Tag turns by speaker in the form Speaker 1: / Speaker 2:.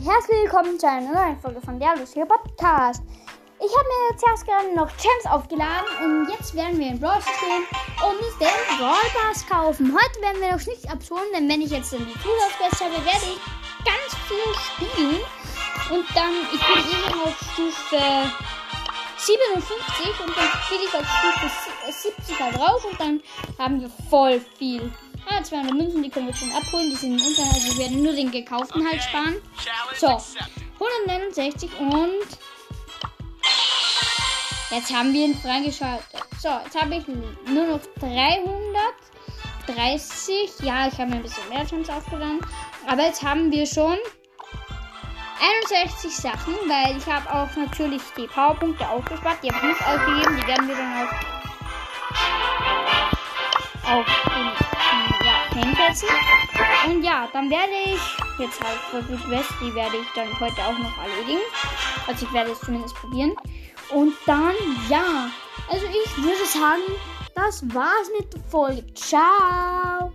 Speaker 1: herzlich willkommen zu einer neuen Folge von der Lucia Podcast. Ich habe mir jetzt erst gerade noch Champs aufgeladen und jetzt werden wir in Brawl spielen und den Brawl Pass kaufen. Heute werden wir noch nichts abholen, denn wenn ich jetzt in die Tools habe, werde ich ganz viel spielen. Und dann, ich bin eben auf Stufe 57 und dann spiele ich auf Stufe 70 halt drauf und dann haben wir voll viel. Ah, 200 Münzen, die können wir schon abholen. Die sind im Unterhalt. Wir werden nur den gekauften halt sparen. So, 169 und jetzt haben wir ihn freigeschaltet. So, jetzt habe ich nur noch 330. Ja, ich habe mir ein bisschen mehr Chance aufgeladen. Aber jetzt haben wir schon 61 Sachen, weil ich habe auch natürlich die Powerpunkte aufgespart. Die habe ich nicht ausgegeben. Die werden wir dann auch auf den hinsetzen. Und ja, dann werde ich jetzt halt Versuch West, die werde ich dann heute auch noch erledigen. Also ich werde es zumindest probieren. Und dann, ja, also ich würde sagen, das war's mit der Folge. Ciao!